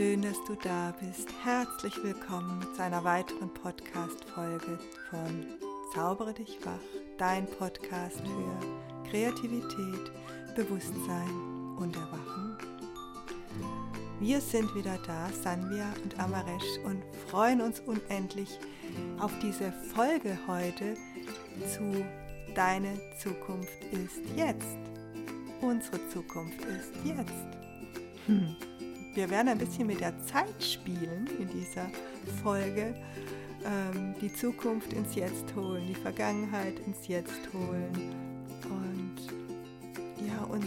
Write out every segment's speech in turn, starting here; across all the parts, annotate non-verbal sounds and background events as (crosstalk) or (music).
schön, dass du da bist. Herzlich willkommen zu einer weiteren Podcast-Folge von Zaubere dich wach, dein Podcast für Kreativität, Bewusstsein und Erwachen. Wir sind wieder da, Sanvia und Amaresh, und freuen uns unendlich auf diese Folge heute zu Deine Zukunft ist jetzt. Unsere Zukunft ist jetzt. Hm. Wir werden ein bisschen mit der Zeit spielen in dieser Folge. Ähm, die Zukunft ins Jetzt holen, die Vergangenheit ins Jetzt holen und ja, uns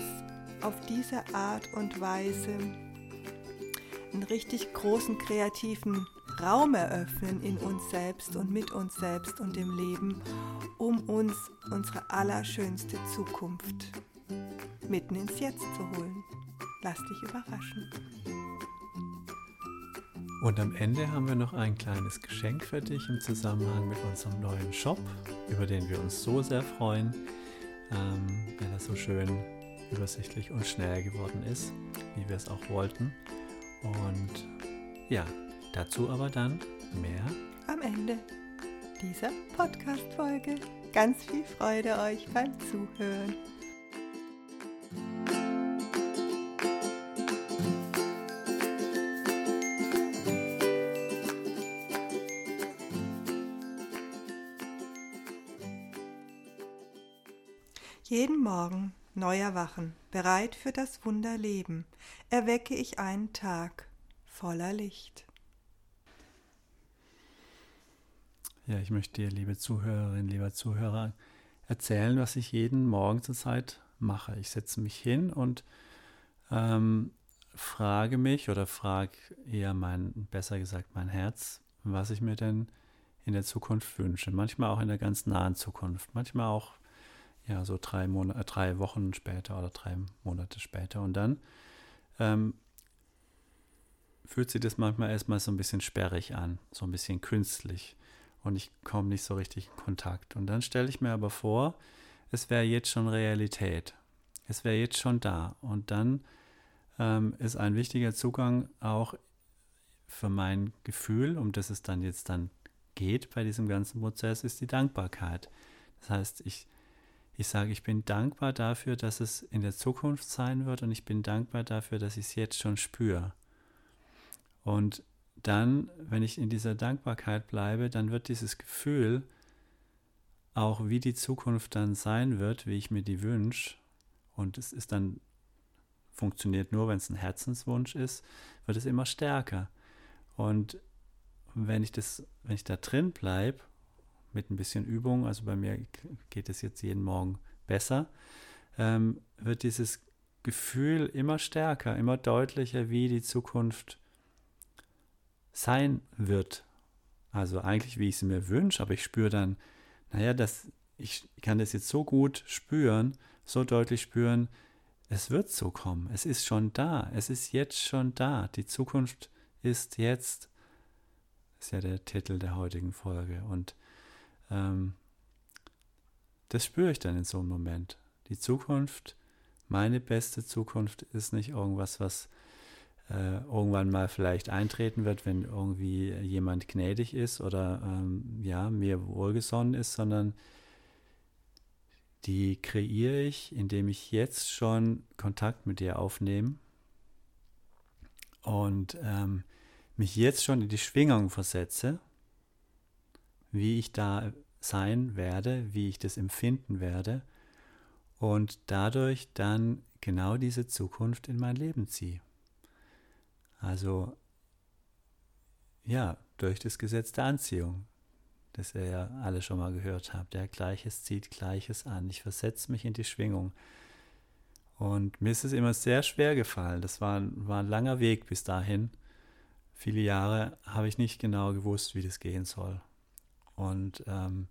auf diese Art und Weise einen richtig großen kreativen Raum eröffnen in uns selbst und mit uns selbst und dem Leben, um uns unsere allerschönste Zukunft mitten ins Jetzt zu holen. Lass dich überraschen. Und am Ende haben wir noch ein kleines Geschenk für dich im Zusammenhang mit unserem neuen Shop, über den wir uns so sehr freuen, ähm, weil er so schön übersichtlich und schnell geworden ist, wie wir es auch wollten. Und ja, dazu aber dann mehr am Ende dieser Podcast-Folge. Ganz viel Freude euch beim Zuhören. Morgen neu erwachen, bereit für das Wunderleben, erwecke ich einen Tag voller Licht. Ja, ich möchte dir, liebe Zuhörerin, lieber Zuhörer, erzählen, was ich jeden Morgen zurzeit mache. Ich setze mich hin und ähm, frage mich oder frage eher mein, besser gesagt, mein Herz, was ich mir denn in der Zukunft wünsche. Manchmal auch in der ganz nahen Zukunft, manchmal auch ja, so drei, Monate, äh, drei Wochen später oder drei Monate später. Und dann ähm, fühlt sich das manchmal erstmal so ein bisschen sperrig an, so ein bisschen künstlich. Und ich komme nicht so richtig in Kontakt. Und dann stelle ich mir aber vor, es wäre jetzt schon Realität. Es wäre jetzt schon da. Und dann ähm, ist ein wichtiger Zugang auch für mein Gefühl, um das es dann jetzt dann geht bei diesem ganzen Prozess, ist die Dankbarkeit. Das heißt, ich ich sage, ich bin dankbar dafür, dass es in der Zukunft sein wird und ich bin dankbar dafür, dass ich es jetzt schon spüre. Und dann, wenn ich in dieser Dankbarkeit bleibe, dann wird dieses Gefühl, auch wie die Zukunft dann sein wird, wie ich mir die wünsche, und es ist dann, funktioniert nur, wenn es ein Herzenswunsch ist, wird es immer stärker. Und wenn ich das, wenn ich da drin bleibe mit ein bisschen Übung, also bei mir geht es jetzt jeden Morgen besser, ähm, wird dieses Gefühl immer stärker, immer deutlicher, wie die Zukunft sein wird. Also eigentlich, wie ich sie mir wünsche, aber ich spüre dann, naja, das, ich kann das jetzt so gut spüren, so deutlich spüren, es wird so kommen. Es ist schon da. Es ist jetzt schon da. Die Zukunft ist jetzt. Ist ja der Titel der heutigen Folge. Und ähm, das spüre ich dann in so einem Moment. Die Zukunft, meine beste Zukunft ist nicht irgendwas, was äh, irgendwann mal vielleicht eintreten wird, wenn irgendwie jemand gnädig ist oder ähm, ja, mir wohlgesonnen ist, sondern die kreiere ich, indem ich jetzt schon Kontakt mit dir aufnehme und ähm, mich jetzt schon in die Schwingung versetze wie ich da sein werde, wie ich das empfinden werde und dadurch dann genau diese Zukunft in mein Leben ziehe. Also ja, durch das Gesetz der Anziehung, das ihr ja alle schon mal gehört habt. Der Gleiches zieht Gleiches an. Ich versetze mich in die Schwingung. Und mir ist es immer sehr schwer gefallen. Das war, war ein langer Weg bis dahin. Viele Jahre habe ich nicht genau gewusst, wie das gehen soll und ähm,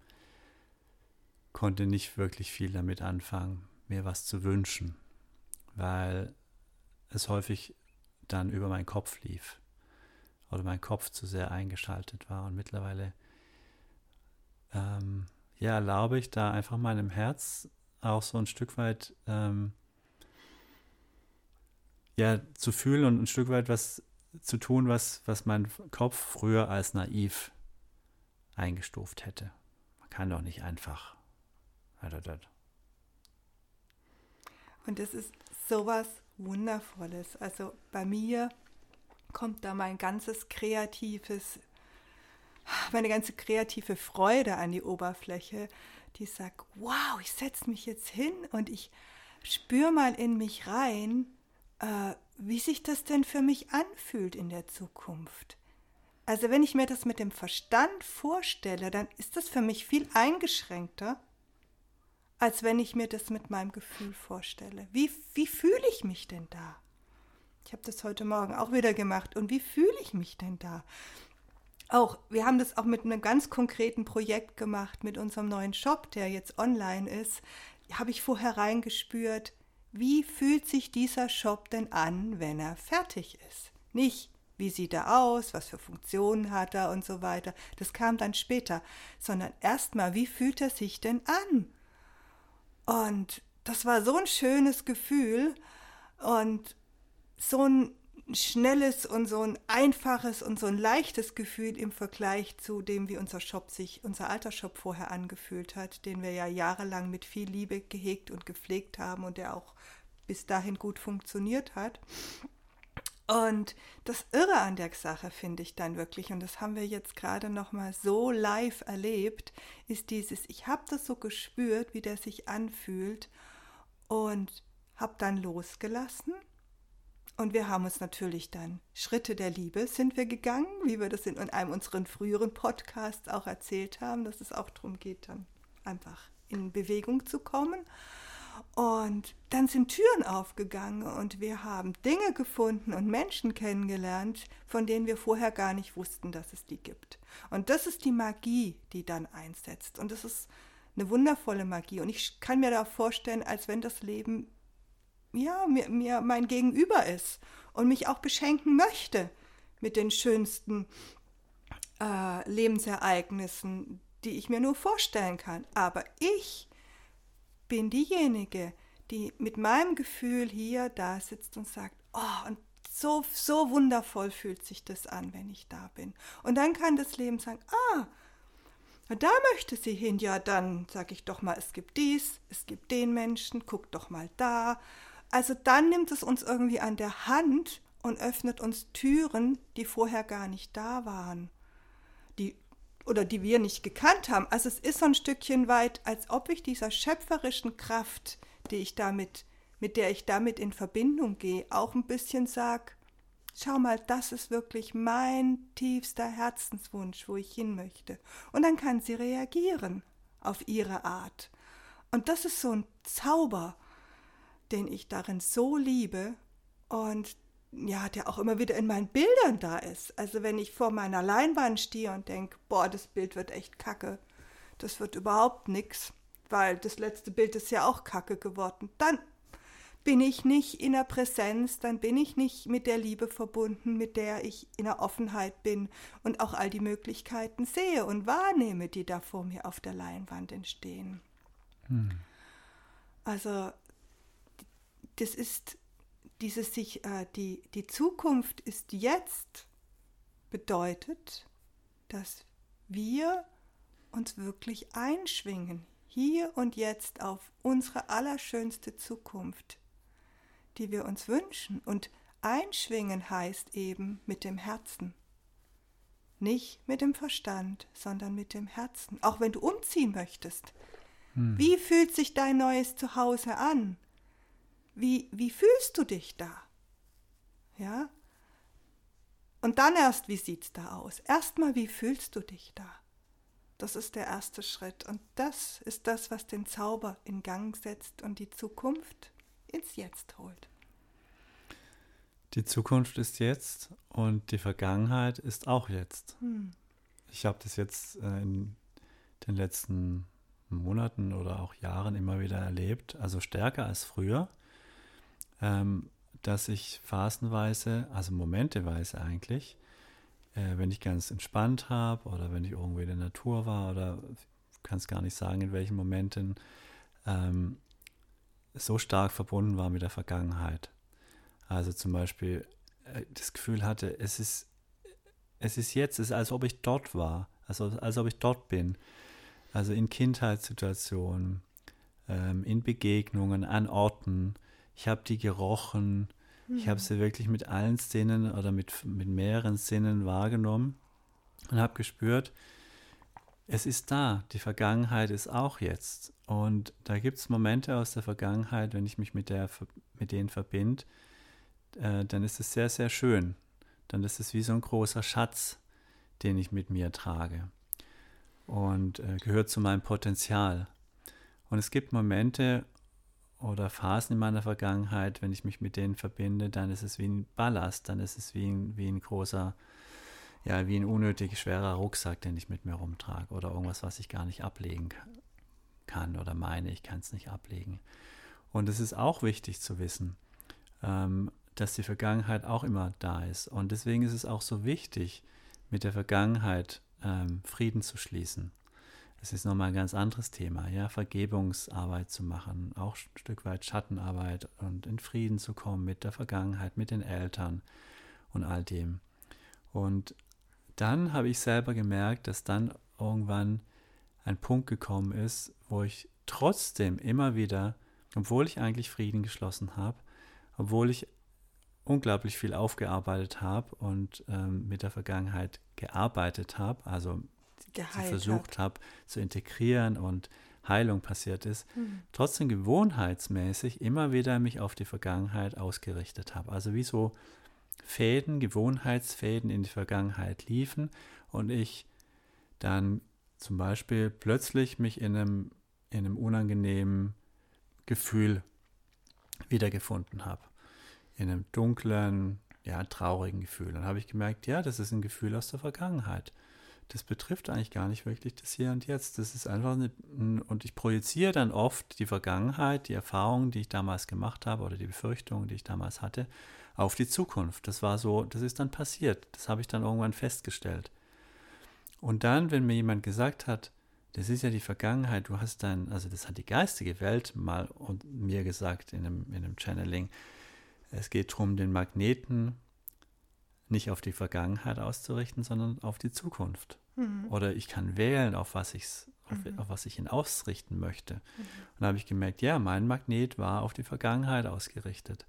konnte nicht wirklich viel damit anfangen, mir was zu wünschen, weil es häufig dann über meinen Kopf lief oder mein Kopf zu sehr eingeschaltet war. Und mittlerweile ähm, ja erlaube ich da einfach meinem Herz auch so ein Stück weit ähm, ja zu fühlen und ein Stück weit was zu tun, was, was mein Kopf früher als naiv eingestuft hätte. Man kann doch nicht einfach. Und es ist sowas Wundervolles. Also bei mir kommt da mein ganzes kreatives, meine ganze kreative Freude an die Oberfläche, die sagt, wow, ich setze mich jetzt hin und ich spüre mal in mich rein, äh, wie sich das denn für mich anfühlt in der Zukunft. Also wenn ich mir das mit dem Verstand vorstelle, dann ist das für mich viel eingeschränkter, als wenn ich mir das mit meinem Gefühl vorstelle. Wie, wie fühle ich mich denn da? Ich habe das heute Morgen auch wieder gemacht. Und wie fühle ich mich denn da? Auch, wir haben das auch mit einem ganz konkreten Projekt gemacht, mit unserem neuen Shop, der jetzt online ist. Habe ich vorher reingespürt, wie fühlt sich dieser Shop denn an, wenn er fertig ist? Nicht, wie sieht er aus, was für Funktionen hat er und so weiter. Das kam dann später, sondern erstmal, wie fühlt er sich denn an? Und das war so ein schönes Gefühl und so ein schnelles und so ein einfaches und so ein leichtes Gefühl im Vergleich zu dem, wie unser Shop sich, unser alter Shop vorher angefühlt hat, den wir ja jahrelang mit viel Liebe gehegt und gepflegt haben und der auch bis dahin gut funktioniert hat. Und das Irre an der Sache finde ich dann wirklich, und das haben wir jetzt gerade noch mal so live erlebt, ist dieses, ich habe das so gespürt, wie der sich anfühlt und habe dann losgelassen und wir haben uns natürlich dann Schritte der Liebe sind wir gegangen, wie wir das in einem unserer früheren Podcasts auch erzählt haben, dass es auch darum geht, dann einfach in Bewegung zu kommen. Und dann sind Türen aufgegangen und wir haben Dinge gefunden und Menschen kennengelernt, von denen wir vorher gar nicht wussten, dass es die gibt. Und das ist die Magie, die dann einsetzt. Und das ist eine wundervolle Magie. Und ich kann mir da vorstellen, als wenn das Leben ja, mir, mir mein Gegenüber ist und mich auch beschenken möchte mit den schönsten äh, Lebensereignissen, die ich mir nur vorstellen kann. Aber ich bin diejenige, die mit meinem Gefühl hier da sitzt und sagt, oh, und so, so wundervoll fühlt sich das an, wenn ich da bin. Und dann kann das Leben sagen, ah, da möchte sie hin, ja, dann sage ich doch mal, es gibt dies, es gibt den Menschen, guck doch mal da. Also dann nimmt es uns irgendwie an der Hand und öffnet uns Türen, die vorher gar nicht da waren. Oder die wir nicht gekannt haben. Also es ist so ein Stückchen weit, als ob ich dieser schöpferischen Kraft, die ich damit, mit der ich damit in Verbindung gehe, auch ein bisschen sag, schau mal, das ist wirklich mein tiefster Herzenswunsch, wo ich hin möchte. Und dann kann sie reagieren auf ihre Art. Und das ist so ein Zauber den ich darin so liebe und ja, der auch immer wieder in meinen Bildern da ist. Also wenn ich vor meiner Leinwand stehe und denke, boah, das Bild wird echt kacke, das wird überhaupt nichts, weil das letzte Bild ist ja auch kacke geworden, dann bin ich nicht in der Präsenz, dann bin ich nicht mit der Liebe verbunden, mit der ich in der Offenheit bin und auch all die Möglichkeiten sehe und wahrnehme, die da vor mir auf der Leinwand entstehen. Hm. Also das ist dieses sich, äh, die, die Zukunft ist jetzt, bedeutet, dass wir uns wirklich einschwingen, hier und jetzt auf unsere allerschönste Zukunft, die wir uns wünschen. Und einschwingen heißt eben mit dem Herzen. Nicht mit dem Verstand, sondern mit dem Herzen. Auch wenn du umziehen möchtest. Hm. Wie fühlt sich dein neues Zuhause an? Wie, wie fühlst du dich da? Ja? Und dann erst, wie sieht es da aus? Erstmal, wie fühlst du dich da? Das ist der erste Schritt. Und das ist das, was den Zauber in Gang setzt und die Zukunft ins Jetzt holt. Die Zukunft ist jetzt und die Vergangenheit ist auch jetzt. Hm. Ich habe das jetzt äh, in den letzten Monaten oder auch Jahren immer wieder erlebt, also stärker als früher ähm, dass ich phasenweise, also momenteweise eigentlich, äh, wenn ich ganz entspannt habe oder wenn ich irgendwo in der Natur war oder kann es gar nicht sagen, in welchen Momenten, ähm, so stark verbunden war mit der Vergangenheit. Also zum Beispiel äh, das Gefühl hatte, es ist, es ist jetzt, es ist, als ob ich dort war, also als ob ich dort bin. Also in Kindheitssituationen, ähm, in Begegnungen, an Orten. Ich habe die gerochen. Mhm. Ich habe sie wirklich mit allen Sinnen oder mit, mit mehreren Sinnen wahrgenommen und habe gespürt, es ist da. Die Vergangenheit ist auch jetzt. Und da gibt es Momente aus der Vergangenheit, wenn ich mich mit, der, mit denen verbinde, äh, dann ist es sehr, sehr schön. Dann ist es wie so ein großer Schatz, den ich mit mir trage und äh, gehört zu meinem Potenzial. Und es gibt Momente oder Phasen in meiner Vergangenheit, wenn ich mich mit denen verbinde, dann ist es wie ein Ballast, dann ist es wie ein, wie ein großer, ja, wie ein unnötig schwerer Rucksack, den ich mit mir rumtrage oder irgendwas, was ich gar nicht ablegen kann oder meine, ich kann es nicht ablegen. Und es ist auch wichtig zu wissen, ähm, dass die Vergangenheit auch immer da ist. Und deswegen ist es auch so wichtig, mit der Vergangenheit ähm, Frieden zu schließen. Es ist nochmal ein ganz anderes Thema, ja, Vergebungsarbeit zu machen, auch ein Stück weit Schattenarbeit und in Frieden zu kommen mit der Vergangenheit, mit den Eltern und all dem. Und dann habe ich selber gemerkt, dass dann irgendwann ein Punkt gekommen ist, wo ich trotzdem immer wieder, obwohl ich eigentlich Frieden geschlossen habe, obwohl ich unglaublich viel aufgearbeitet habe und ähm, mit der Vergangenheit gearbeitet habe, also Geheilt versucht habe zu integrieren und Heilung passiert ist, mhm. trotzdem gewohnheitsmäßig immer wieder mich auf die Vergangenheit ausgerichtet habe. Also wie so Fäden, Gewohnheitsfäden in die Vergangenheit liefen und ich dann zum Beispiel plötzlich mich in einem, in einem unangenehmen Gefühl wiedergefunden habe in einem dunklen, ja, traurigen Gefühl. Dann habe ich gemerkt, ja, das ist ein Gefühl aus der Vergangenheit. Das betrifft eigentlich gar nicht wirklich das Hier und Jetzt. Das ist einfach eine, und ich projiziere dann oft die Vergangenheit, die Erfahrungen, die ich damals gemacht habe oder die Befürchtungen, die ich damals hatte, auf die Zukunft. Das war so, das ist dann passiert. Das habe ich dann irgendwann festgestellt. Und dann, wenn mir jemand gesagt hat, das ist ja die Vergangenheit, du hast dann, also das hat die geistige Welt mal und mir gesagt in einem, in einem Channeling, es geht darum, den Magneten nicht auf die Vergangenheit auszurichten, sondern auf die Zukunft. Mhm. Oder ich kann wählen, auf was, ich's, auf, mhm. auf was ich ihn ausrichten möchte. Mhm. Und da habe ich gemerkt, ja, mein Magnet war auf die Vergangenheit ausgerichtet.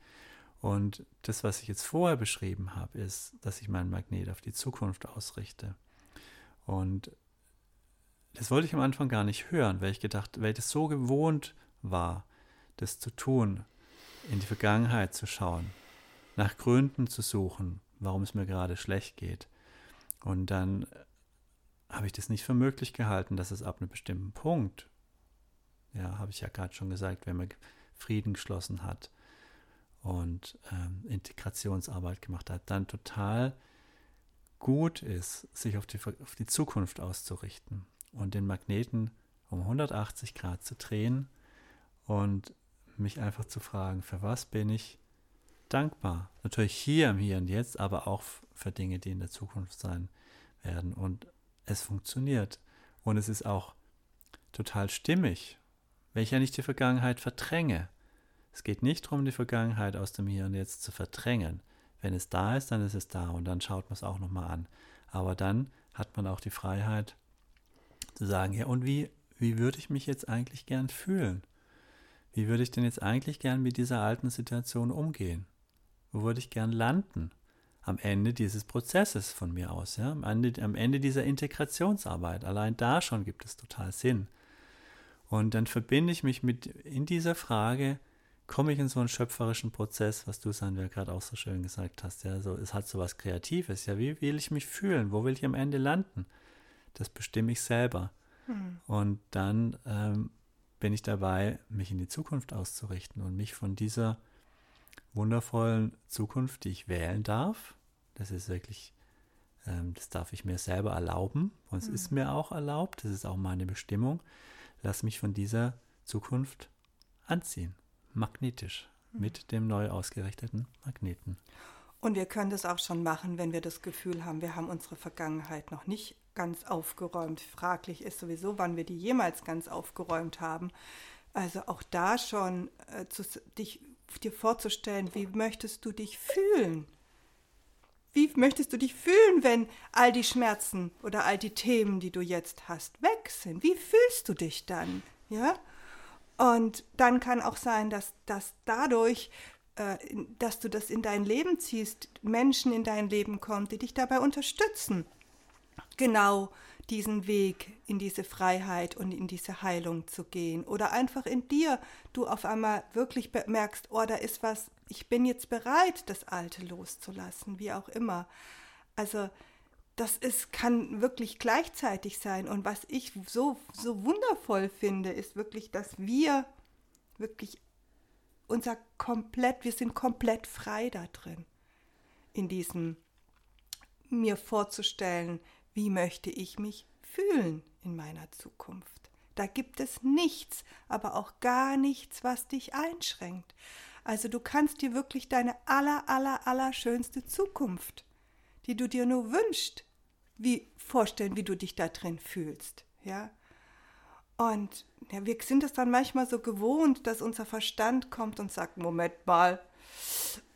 Und das, was ich jetzt vorher beschrieben habe, ist, dass ich meinen Magnet auf die Zukunft ausrichte. Und das wollte ich am Anfang gar nicht hören, weil ich gedacht, weil ich das so gewohnt war, das zu tun, in die Vergangenheit zu schauen, nach Gründen zu suchen, warum es mir gerade schlecht geht. Und dann habe ich das nicht für möglich gehalten, dass es ab einem bestimmten Punkt, ja, habe ich ja gerade schon gesagt, wenn man Frieden geschlossen hat und ähm, Integrationsarbeit gemacht hat, dann total gut ist, sich auf die, auf die Zukunft auszurichten und den Magneten um 180 Grad zu drehen und mich einfach zu fragen, für was bin ich dankbar? Natürlich hier im Hier und Jetzt, aber auch für Dinge, die in der Zukunft sein werden. Und es funktioniert. Und es ist auch total stimmig, wenn ich ja nicht die Vergangenheit verdränge. Es geht nicht darum, die Vergangenheit aus dem Hier und Jetzt zu verdrängen. Wenn es da ist, dann ist es da und dann schaut man es auch nochmal an. Aber dann hat man auch die Freiheit zu sagen, ja, und wie, wie würde ich mich jetzt eigentlich gern fühlen? Wie würde ich denn jetzt eigentlich gern mit dieser alten Situation umgehen? Wo würde ich gern landen? Am Ende dieses Prozesses von mir aus, ja? am, Ende, am Ende dieser Integrationsarbeit. Allein da schon gibt es total Sinn. Und dann verbinde ich mich mit, in dieser Frage, komme ich in so einen schöpferischen Prozess, was du, Sandra, gerade auch so schön gesagt hast. Ja, so, es hat so was Kreatives. Ja, wie will ich mich fühlen? Wo will ich am Ende landen? Das bestimme ich selber. Hm. Und dann ähm, bin ich dabei, mich in die Zukunft auszurichten und mich von dieser wundervollen Zukunft, die ich wählen darf, das ist wirklich, ähm, das darf ich mir selber erlauben und es mhm. ist mir auch erlaubt, das ist auch meine Bestimmung, lass mich von dieser Zukunft anziehen, magnetisch, mhm. mit dem neu ausgerichteten Magneten. Und wir können das auch schon machen, wenn wir das Gefühl haben, wir haben unsere Vergangenheit noch nicht ganz aufgeräumt. Fraglich ist sowieso, wann wir die jemals ganz aufgeräumt haben. Also auch da schon äh, zu, dich dir vorzustellen, wie möchtest du dich fühlen, wie möchtest du dich fühlen, wenn all die Schmerzen oder all die Themen, die du jetzt hast, weg sind? Wie fühlst du dich dann? Ja? Und dann kann auch sein, dass, dass dadurch, äh, dass du das in dein Leben ziehst, Menschen in dein Leben kommen, die dich dabei unterstützen, genau diesen Weg in diese Freiheit und in diese Heilung zu gehen. Oder einfach in dir, du auf einmal wirklich merkst, oh, da ist was, ich bin jetzt bereit, das Alte loszulassen, wie auch immer. Also das ist, kann wirklich gleichzeitig sein. Und was ich so, so wundervoll finde, ist wirklich, dass wir wirklich unser komplett, wir sind komplett frei da drin, in diesem mir vorzustellen, wie möchte ich mich fühlen in meiner Zukunft. Da gibt es nichts, aber auch gar nichts, was dich einschränkt. Also du kannst dir wirklich deine aller, aller, aller schönste Zukunft, die du dir nur wünschst, wie vorstellen, wie du dich da drin fühlst, ja. Und ja, wir sind es dann manchmal so gewohnt, dass unser Verstand kommt und sagt, Moment mal,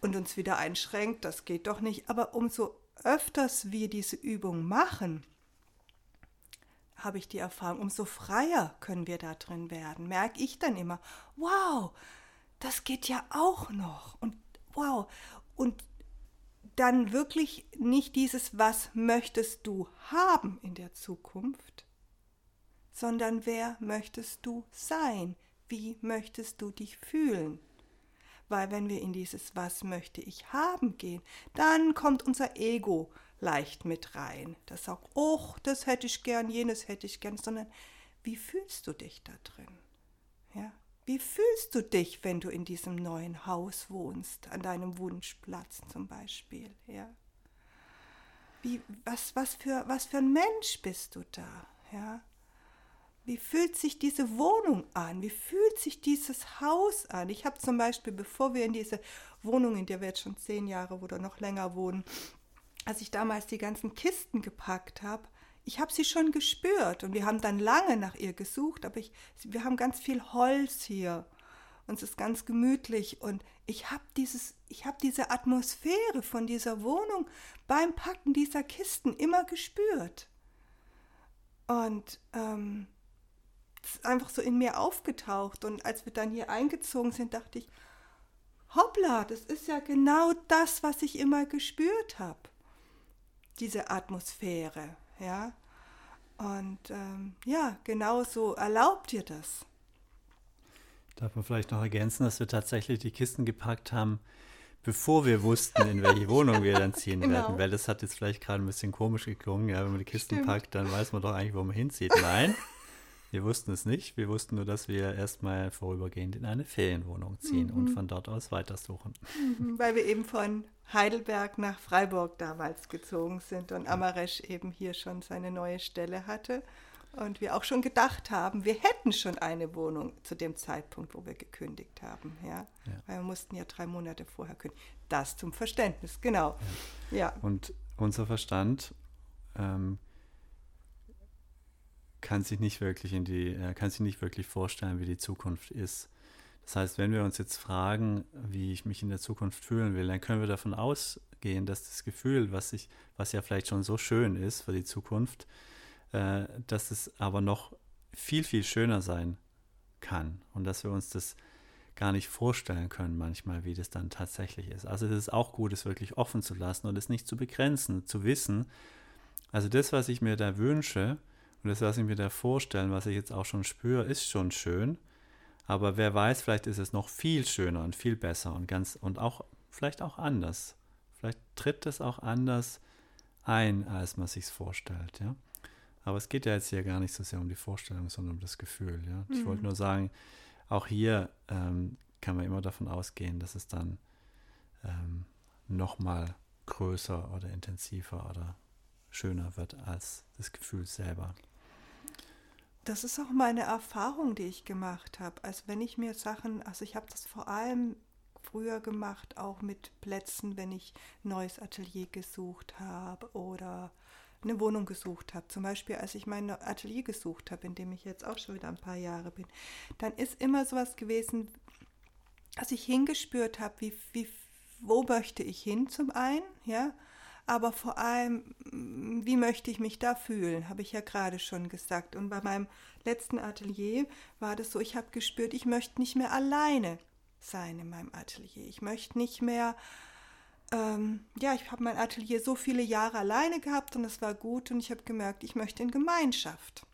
und uns wieder einschränkt, das geht doch nicht. Aber umso öfters wir diese Übung machen, habe ich die Erfahrung, umso freier können wir da drin werden. Merke ich dann immer, wow, das geht ja auch noch. Und wow. Und dann wirklich nicht dieses, was möchtest du haben in der Zukunft, sondern wer möchtest du sein? Wie möchtest du dich fühlen? Weil wenn wir in dieses Was möchte ich haben gehen, dann kommt unser Ego leicht mit rein. Das sagt, oh, das hätte ich gern, jenes hätte ich gern, sondern wie fühlst du dich da drin? Ja? Wie fühlst du dich, wenn du in diesem neuen Haus wohnst, an deinem Wunschplatz zum Beispiel? Ja? Wie, was, was, für, was für ein Mensch bist du da? Ja? Wie fühlt sich diese Wohnung an? Wie fühlt sich dieses Haus an? Ich habe zum Beispiel, bevor wir in diese Wohnung, in der wir jetzt schon zehn Jahre oder noch länger wohnen, als ich damals die ganzen Kisten gepackt habe, ich habe sie schon gespürt und wir haben dann lange nach ihr gesucht, aber ich, wir haben ganz viel Holz hier und es ist ganz gemütlich und ich habe dieses, ich habe diese Atmosphäre von dieser Wohnung beim Packen dieser Kisten immer gespürt und ähm, ist einfach so in mir aufgetaucht. Und als wir dann hier eingezogen sind, dachte ich, hoppla, das ist ja genau das, was ich immer gespürt habe. Diese Atmosphäre, ja. Und ähm, ja, genau so erlaubt dir das. Darf man vielleicht noch ergänzen, dass wir tatsächlich die Kisten gepackt haben, bevor wir wussten, in welche (laughs) Wohnung wir dann ziehen genau. werden. Weil das hat jetzt vielleicht gerade ein bisschen komisch geklungen. Ja, wenn man die Kisten Stimmt. packt, dann weiß man doch eigentlich, wo man hinzieht. Nein, (laughs) Wir wussten es nicht. Wir wussten nur, dass wir erstmal vorübergehend in eine Ferienwohnung ziehen mhm. und von dort aus weitersuchen. Mhm, weil wir eben von Heidelberg nach Freiburg damals gezogen sind und Amaresh eben hier schon seine neue Stelle hatte. Und wir auch schon gedacht haben, wir hätten schon eine Wohnung zu dem Zeitpunkt, wo wir gekündigt haben. Ja? ja. Weil wir mussten ja drei Monate vorher kündigen. Das zum Verständnis, genau. Ja. ja. Und unser Verstand ähm, kann sich nicht wirklich in die, er kann sich nicht wirklich vorstellen, wie die Zukunft ist. Das heißt, wenn wir uns jetzt fragen, wie ich mich in der Zukunft fühlen will, dann können wir davon ausgehen, dass das Gefühl, was ich, was ja vielleicht schon so schön ist für die Zukunft, äh, dass es aber noch viel, viel schöner sein kann und dass wir uns das gar nicht vorstellen können manchmal, wie das dann tatsächlich ist. Also es ist auch gut, es wirklich offen zu lassen und es nicht zu begrenzen, zu wissen, also das, was ich mir da wünsche, und das, was ich mir da vorstellen, was ich jetzt auch schon spüre, ist schon schön. Aber wer weiß, vielleicht ist es noch viel schöner und viel besser und ganz und auch vielleicht auch anders. Vielleicht tritt es auch anders ein, als man sich vorstellt, ja. Aber es geht ja jetzt hier gar nicht so sehr um die Vorstellung, sondern um das Gefühl, ja. Ich wollte mhm. nur sagen, auch hier ähm, kann man immer davon ausgehen, dass es dann ähm, noch mal größer oder intensiver oder schöner wird als das Gefühl selber. Das ist auch meine Erfahrung, die ich gemacht habe. Also wenn ich mir Sachen, also ich habe das vor allem früher gemacht, auch mit Plätzen, wenn ich ein neues Atelier gesucht habe oder eine Wohnung gesucht habe. Zum Beispiel, als ich mein Atelier gesucht habe, in dem ich jetzt auch schon wieder ein paar Jahre bin, dann ist immer sowas gewesen, als ich hingespürt habe, wie, wie, wo möchte ich hin zum einen, ja, aber vor allem, wie möchte ich mich da fühlen, habe ich ja gerade schon gesagt. Und bei meinem letzten Atelier war das so, ich habe gespürt, ich möchte nicht mehr alleine sein in meinem Atelier. Ich möchte nicht mehr, ähm, ja, ich habe mein Atelier so viele Jahre alleine gehabt und es war gut und ich habe gemerkt, ich möchte in Gemeinschaft.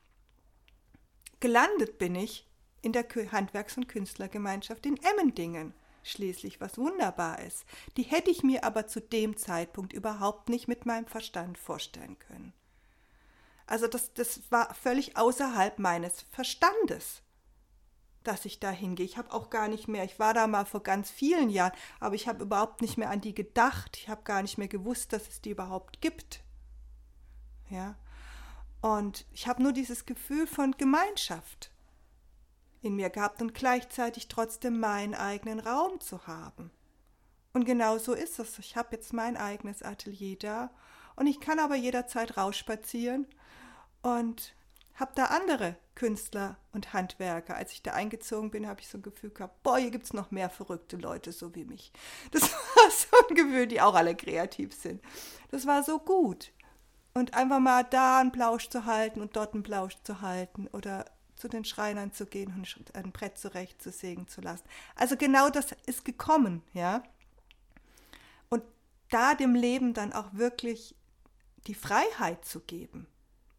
Gelandet bin ich in der Handwerks- und Künstlergemeinschaft in Emmendingen schließlich, was wunderbar ist. Die hätte ich mir aber zu dem Zeitpunkt überhaupt nicht mit meinem Verstand vorstellen können. Also das, das war völlig außerhalb meines Verstandes, dass ich da hingehe. Ich habe auch gar nicht mehr, ich war da mal vor ganz vielen Jahren, aber ich habe überhaupt nicht mehr an die gedacht. Ich habe gar nicht mehr gewusst, dass es die überhaupt gibt. Ja. Und ich habe nur dieses Gefühl von Gemeinschaft in mir gehabt und gleichzeitig trotzdem meinen eigenen Raum zu haben. Und genau so ist es. Ich habe jetzt mein eigenes Atelier da und ich kann aber jederzeit rausspazieren und habe da andere Künstler und Handwerker. Als ich da eingezogen bin, habe ich so ein Gefühl gehabt, boah, hier gibt es noch mehr verrückte Leute, so wie mich. Das (laughs) war so ein Gefühl, die auch alle kreativ sind. Das war so gut. Und einfach mal da einen Plausch zu halten und dort einen Plausch zu halten oder zu den Schreinern zu gehen und ein Brett zurecht zu sägen zu lassen. Also genau das ist gekommen, ja. Und da dem Leben dann auch wirklich die Freiheit zu geben,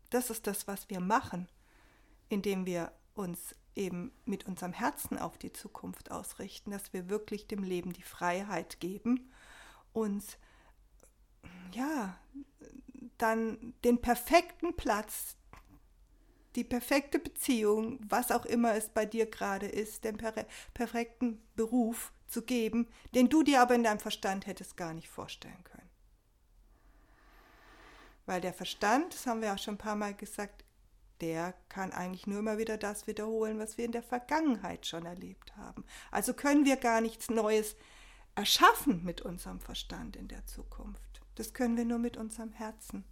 das ist das, was wir machen, indem wir uns eben mit unserem Herzen auf die Zukunft ausrichten, dass wir wirklich dem Leben die Freiheit geben, uns ja dann den perfekten Platz, die perfekte Beziehung, was auch immer es bei dir gerade ist, den per perfekten Beruf zu geben, den du dir aber in deinem Verstand hättest gar nicht vorstellen können. Weil der Verstand, das haben wir auch schon ein paar Mal gesagt, der kann eigentlich nur immer wieder das wiederholen, was wir in der Vergangenheit schon erlebt haben. Also können wir gar nichts Neues erschaffen mit unserem Verstand in der Zukunft. Das können wir nur mit unserem Herzen.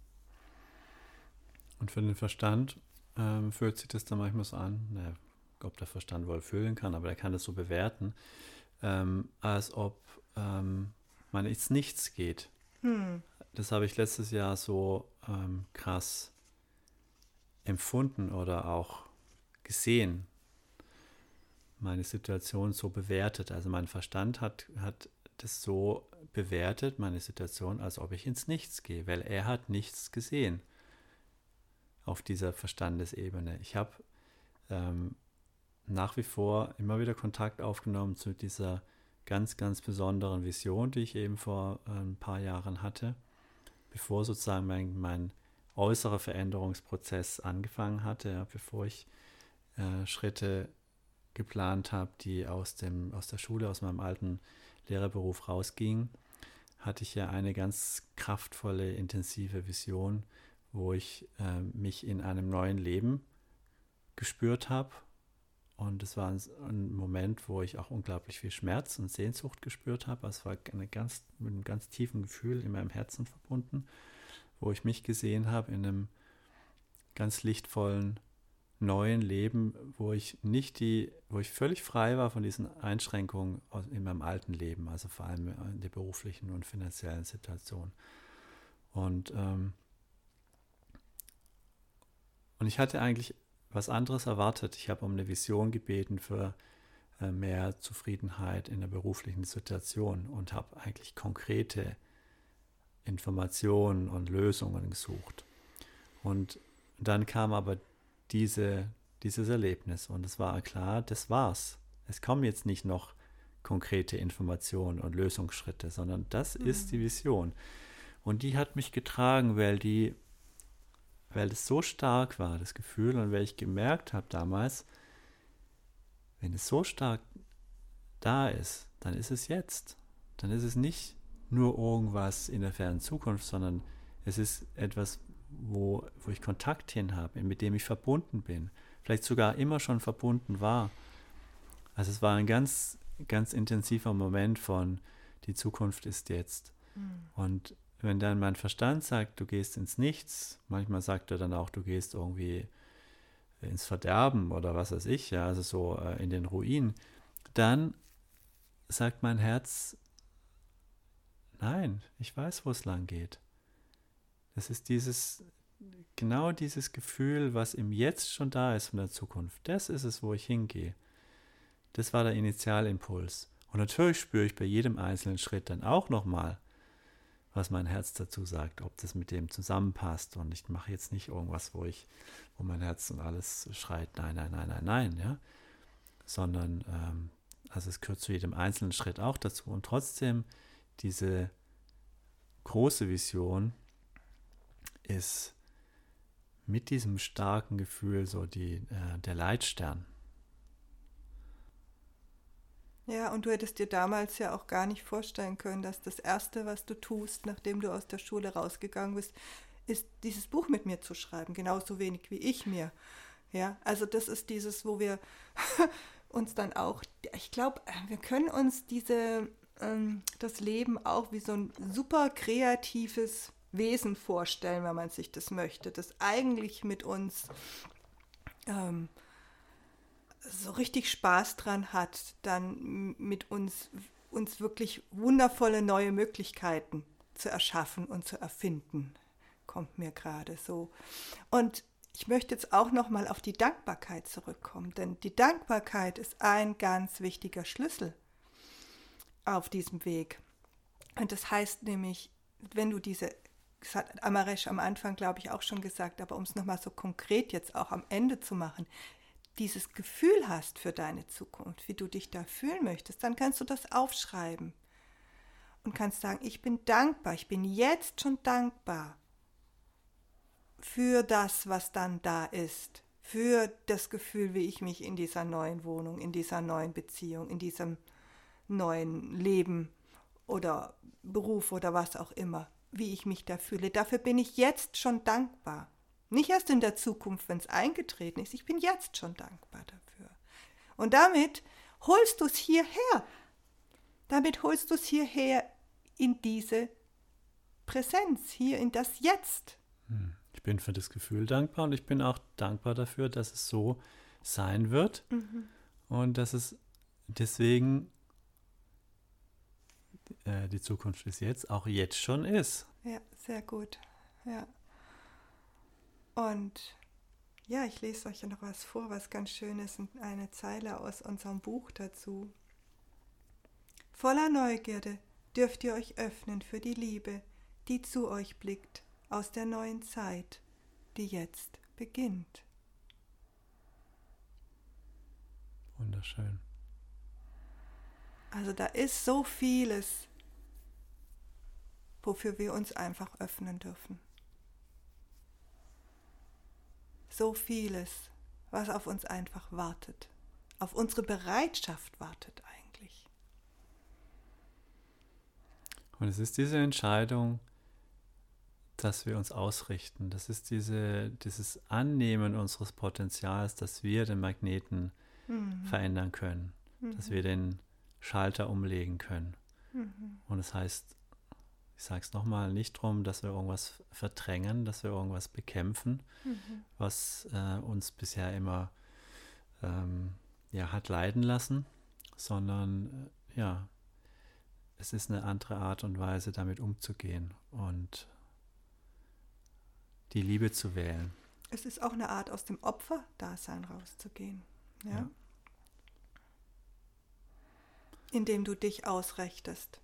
Und für den Verstand ähm, fühlt sich das dann manchmal so an, naja, ob der Verstand wohl fühlen kann, aber er kann das so bewerten, ähm, als ob ähm, man ins Nichts geht. Hm. Das habe ich letztes Jahr so ähm, krass empfunden oder auch gesehen, meine Situation so bewertet. Also mein Verstand hat, hat das so bewertet, meine Situation, als ob ich ins Nichts gehe, weil er hat nichts gesehen auf dieser Verstandesebene. Ich habe ähm, nach wie vor immer wieder Kontakt aufgenommen zu dieser ganz, ganz besonderen Vision, die ich eben vor äh, ein paar Jahren hatte, bevor sozusagen mein, mein äußerer Veränderungsprozess angefangen hatte, ja, bevor ich äh, Schritte geplant habe, die aus, dem, aus der Schule, aus meinem alten Lehrerberuf rausgingen, hatte ich ja eine ganz kraftvolle, intensive Vision, wo ich äh, mich in einem neuen Leben gespürt habe. Und es war ein, ein, Moment, wo ich auch unglaublich viel Schmerz und Sehnsucht gespürt habe. Es war eine ganz, mit einem ganz tiefen Gefühl in meinem Herzen verbunden, wo ich mich gesehen habe in einem ganz lichtvollen neuen Leben, wo ich nicht die, wo ich völlig frei war von diesen Einschränkungen in meinem alten Leben, also vor allem in der beruflichen und finanziellen Situation. Und ähm, und ich hatte eigentlich was anderes erwartet. Ich habe um eine Vision gebeten für äh, mehr Zufriedenheit in der beruflichen Situation und habe eigentlich konkrete Informationen und Lösungen gesucht. Und dann kam aber diese, dieses Erlebnis und es war klar, das war's. Es kommen jetzt nicht noch konkrete Informationen und Lösungsschritte, sondern das mhm. ist die Vision. Und die hat mich getragen, weil die weil es so stark war, das Gefühl, und weil ich gemerkt habe damals, wenn es so stark da ist, dann ist es jetzt. Dann ist es nicht nur irgendwas in der fernen Zukunft, sondern es ist etwas, wo, wo ich Kontakt hin habe, mit dem ich verbunden bin, vielleicht sogar immer schon verbunden war. Also es war ein ganz, ganz intensiver Moment von, die Zukunft ist jetzt. Mhm. Und wenn dann mein Verstand sagt, du gehst ins Nichts, manchmal sagt er dann auch, du gehst irgendwie ins Verderben oder was weiß ich, ja, also so äh, in den Ruin, dann sagt mein Herz, nein, ich weiß, wo es lang geht. Das ist dieses, genau dieses Gefühl, was im Jetzt schon da ist von der Zukunft. Das ist es, wo ich hingehe. Das war der Initialimpuls. Und natürlich spüre ich bei jedem einzelnen Schritt dann auch nochmal, was mein Herz dazu sagt, ob das mit dem zusammenpasst. Und ich mache jetzt nicht irgendwas, wo ich, wo mein Herz und alles schreit, nein, nein, nein, nein, nein, ja. Sondern, ähm, also es gehört zu jedem einzelnen Schritt auch dazu. Und trotzdem, diese große Vision ist mit diesem starken Gefühl so die, äh, der Leitstern. Ja, und du hättest dir damals ja auch gar nicht vorstellen können, dass das Erste, was du tust, nachdem du aus der Schule rausgegangen bist, ist, dieses Buch mit mir zu schreiben, genauso wenig wie ich mir. Ja, also das ist dieses, wo wir (laughs) uns dann auch, ich glaube, wir können uns diese, ähm, das Leben auch wie so ein super kreatives Wesen vorstellen, wenn man sich das möchte, das eigentlich mit uns ähm, so richtig Spaß dran hat, dann mit uns, uns wirklich wundervolle neue Möglichkeiten zu erschaffen und zu erfinden, kommt mir gerade so. Und ich möchte jetzt auch noch mal auf die Dankbarkeit zurückkommen, denn die Dankbarkeit ist ein ganz wichtiger Schlüssel auf diesem Weg. Und das heißt nämlich, wenn du diese, das hat Amaresh am Anfang, glaube ich, auch schon gesagt, aber um es nochmal so konkret jetzt auch am Ende zu machen, dieses Gefühl hast für deine Zukunft, wie du dich da fühlen möchtest, dann kannst du das aufschreiben und kannst sagen, ich bin dankbar, ich bin jetzt schon dankbar für das, was dann da ist, für das Gefühl, wie ich mich in dieser neuen Wohnung, in dieser neuen Beziehung, in diesem neuen Leben oder Beruf oder was auch immer, wie ich mich da fühle. Dafür bin ich jetzt schon dankbar. Nicht erst in der Zukunft, wenn es eingetreten ist. Ich bin jetzt schon dankbar dafür. Und damit holst du es hierher. Damit holst du es hierher in diese Präsenz, hier in das Jetzt. Hm. Ich bin für das Gefühl dankbar und ich bin auch dankbar dafür, dass es so sein wird mhm. und dass es deswegen äh, die Zukunft ist jetzt auch jetzt schon ist. Ja, sehr gut. Ja. Und ja, ich lese euch noch was vor, was ganz schön ist, eine Zeile aus unserem Buch dazu. Voller Neugierde dürft ihr euch öffnen für die Liebe, die zu euch blickt aus der neuen Zeit, die jetzt beginnt. Wunderschön. Also da ist so vieles, wofür wir uns einfach öffnen dürfen. So vieles, was auf uns einfach wartet, auf unsere Bereitschaft wartet eigentlich. Und es ist diese Entscheidung, dass wir uns ausrichten. Das ist diese, dieses Annehmen unseres Potenzials, dass wir den Magneten mhm. verändern können, mhm. dass wir den Schalter umlegen können. Mhm. Und es das heißt, ich sage es nochmal, nicht darum, dass wir irgendwas verdrängen, dass wir irgendwas bekämpfen, mhm. was äh, uns bisher immer ähm, ja, hat leiden lassen, sondern äh, ja, es ist eine andere Art und Weise, damit umzugehen und die Liebe zu wählen. Es ist auch eine Art, aus dem Opferdasein rauszugehen. Ja? ja. Indem du dich ausrichtest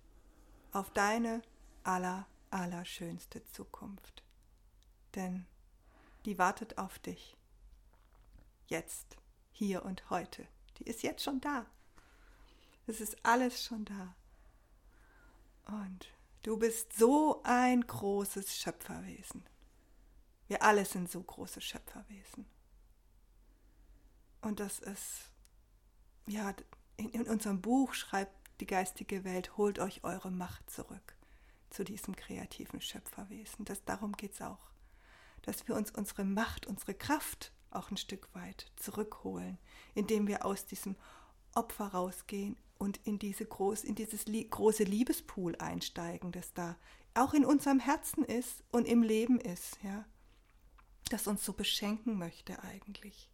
auf deine aller, allerschönste Zukunft. Denn die wartet auf dich. Jetzt, hier und heute. Die ist jetzt schon da. Es ist alles schon da. Und du bist so ein großes Schöpferwesen. Wir alle sind so große Schöpferwesen. Und das ist, ja, in, in unserem Buch schreibt die geistige Welt, holt euch eure Macht zurück zu diesem kreativen Schöpferwesen. Das, darum geht es auch. Dass wir uns unsere Macht, unsere Kraft auch ein Stück weit zurückholen, indem wir aus diesem Opfer rausgehen und in, diese groß, in dieses große Liebespool einsteigen, das da auch in unserem Herzen ist und im Leben ist, ja, das uns so beschenken möchte eigentlich.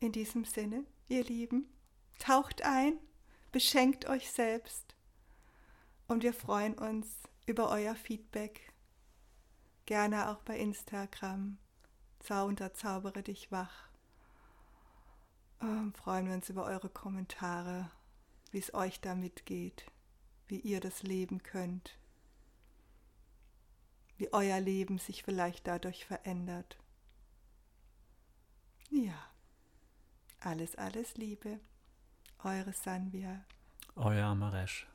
In diesem Sinne, ihr Lieben, Taucht ein, beschenkt euch selbst Und wir freuen uns über euer Feedback. Gerne auch bei Instagram. Zau Zaubere dich wach. Ähm, freuen wir uns über eure Kommentare, wie es euch damit geht, wie ihr das leben könnt, wie euer Leben sich vielleicht dadurch verändert. Ja, alles, alles Liebe. Eure Sanvia. Euer Amaresh.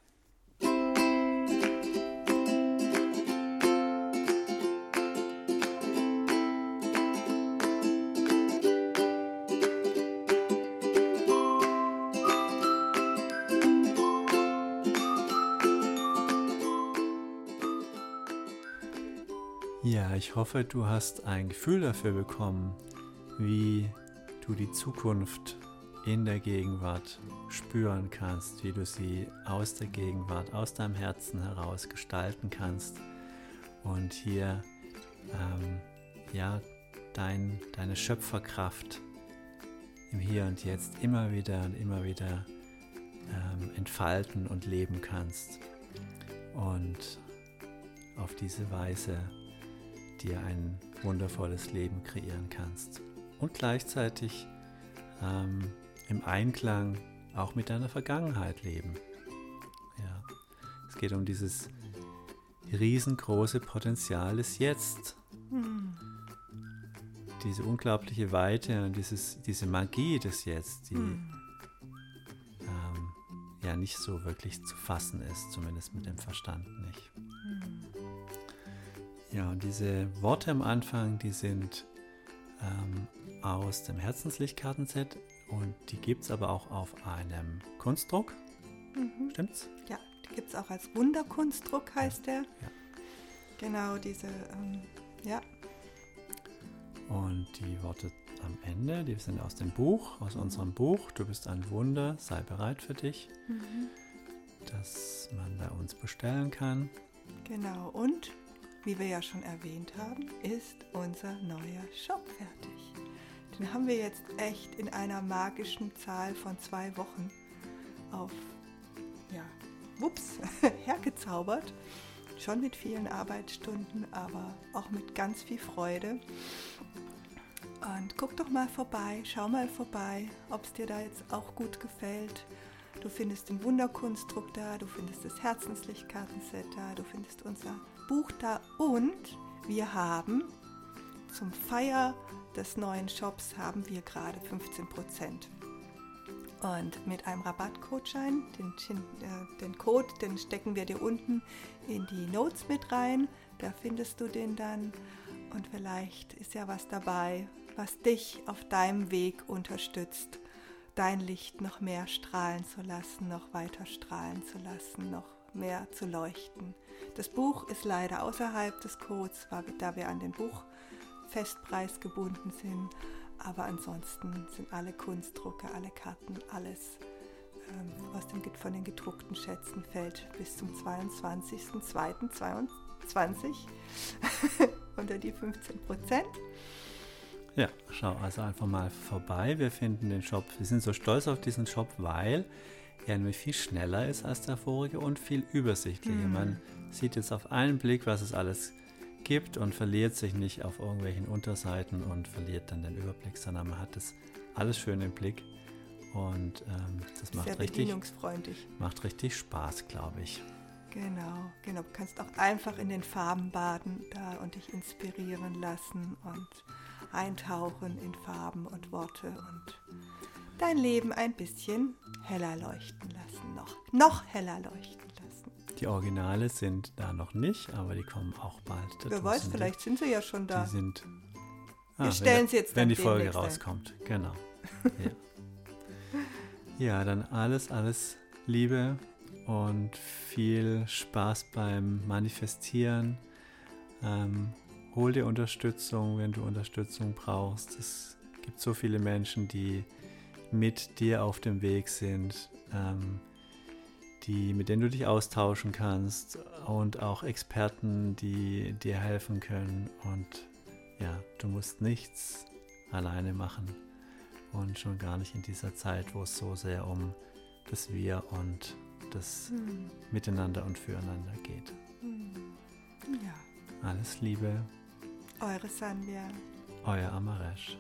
Ja, ich hoffe, du hast ein Gefühl dafür bekommen, wie du die Zukunft in der Gegenwart spüren kannst, wie du sie aus der Gegenwart, aus deinem Herzen heraus gestalten kannst und hier ähm, ja dein, deine Schöpferkraft im Hier und Jetzt immer wieder und immer wieder ähm, entfalten und leben kannst und auf diese Weise dir ein wundervolles Leben kreieren kannst. Und gleichzeitig ähm, im Einklang auch mit deiner Vergangenheit leben. Ja, es geht um dieses riesengroße Potenzial des Jetzt. Hm. Diese unglaubliche Weite und dieses, diese Magie des Jetzt, die hm. ähm, ja nicht so wirklich zu fassen ist, zumindest mit dem Verstand nicht. Hm. Ja, und diese Worte am Anfang, die sind ähm, aus dem Herzenslichtkartenset und die gibt es aber auch auf einem Kunstdruck. Mhm. Stimmt's? Ja, die gibt es auch als Wunderkunstdruck, heißt ja. der. Ja. Genau, diese, ähm, ja. Und die Worte am Ende, die sind aus dem Buch, aus unserem Buch. Du bist ein Wunder, sei bereit für dich, mhm. das man bei uns bestellen kann. Genau, und wie wir ja schon erwähnt haben, ist unser neuer Shop fertig. Den haben wir jetzt echt in einer magischen Zahl von zwei Wochen auf, ja, wups, (laughs) hergezaubert. Schon mit vielen Arbeitsstunden, aber auch mit ganz viel Freude. Und guck doch mal vorbei, schau mal vorbei, ob es dir da jetzt auch gut gefällt. Du findest den Wunderkunstdruck da, du findest das Herzenslichtkartenset da, du findest unser Buch da und wir haben zum Feier des neuen Shops haben wir gerade 15% Und mit einem Rabattcodeschein, den, äh, den Code, den stecken wir dir unten in die Notes mit rein. Da findest du den dann. Und vielleicht ist ja was dabei, was dich auf deinem Weg unterstützt, dein Licht noch mehr strahlen zu lassen, noch weiter strahlen zu lassen, noch mehr zu leuchten. Das Buch ist leider außerhalb des Codes, da wir an den Buch Festpreis gebunden sind. Aber ansonsten sind alle Kunstdrucke, alle Karten, alles ähm, aus dem, von den gedruckten Schätzen fällt bis zum 22.02.2022 (laughs) unter die 15 Prozent. Ja, schau also einfach mal vorbei. Wir finden den Shop, wir sind so stolz auf diesen Shop, weil er nämlich viel schneller ist als der vorige und viel übersichtlicher. Mhm. Man sieht jetzt auf einen Blick, was es alles gibt gibt und verliert sich nicht auf irgendwelchen Unterseiten und verliert dann den Überblick, sondern man hat das alles schön im Blick und ähm, das macht Sehr richtig, macht richtig Spaß, glaube ich. Genau, genau. Du kannst auch einfach in den Farben baden da und dich inspirieren lassen und eintauchen in Farben und Worte und dein Leben ein bisschen heller leuchten lassen, noch, noch heller leuchten die Originale sind da noch nicht, aber die kommen auch bald. Wer weiß, vielleicht sind sie ja schon da. Die sind. Ah, Wir stellen sie jetzt Wenn die Folge rauskommt, ein. genau. (laughs) ja. ja, dann alles, alles Liebe und viel Spaß beim Manifestieren. Ähm, hol dir Unterstützung, wenn du Unterstützung brauchst. Es gibt so viele Menschen, die mit dir auf dem Weg sind. Ähm, die, mit denen du dich austauschen kannst und auch Experten, die dir helfen können. Und ja, du musst nichts alleine machen und schon gar nicht in dieser Zeit, wo es so sehr um das Wir und das hm. Miteinander und Füreinander geht. Hm. Ja. Alles Liebe. Eure Sandja. Euer Amaresh.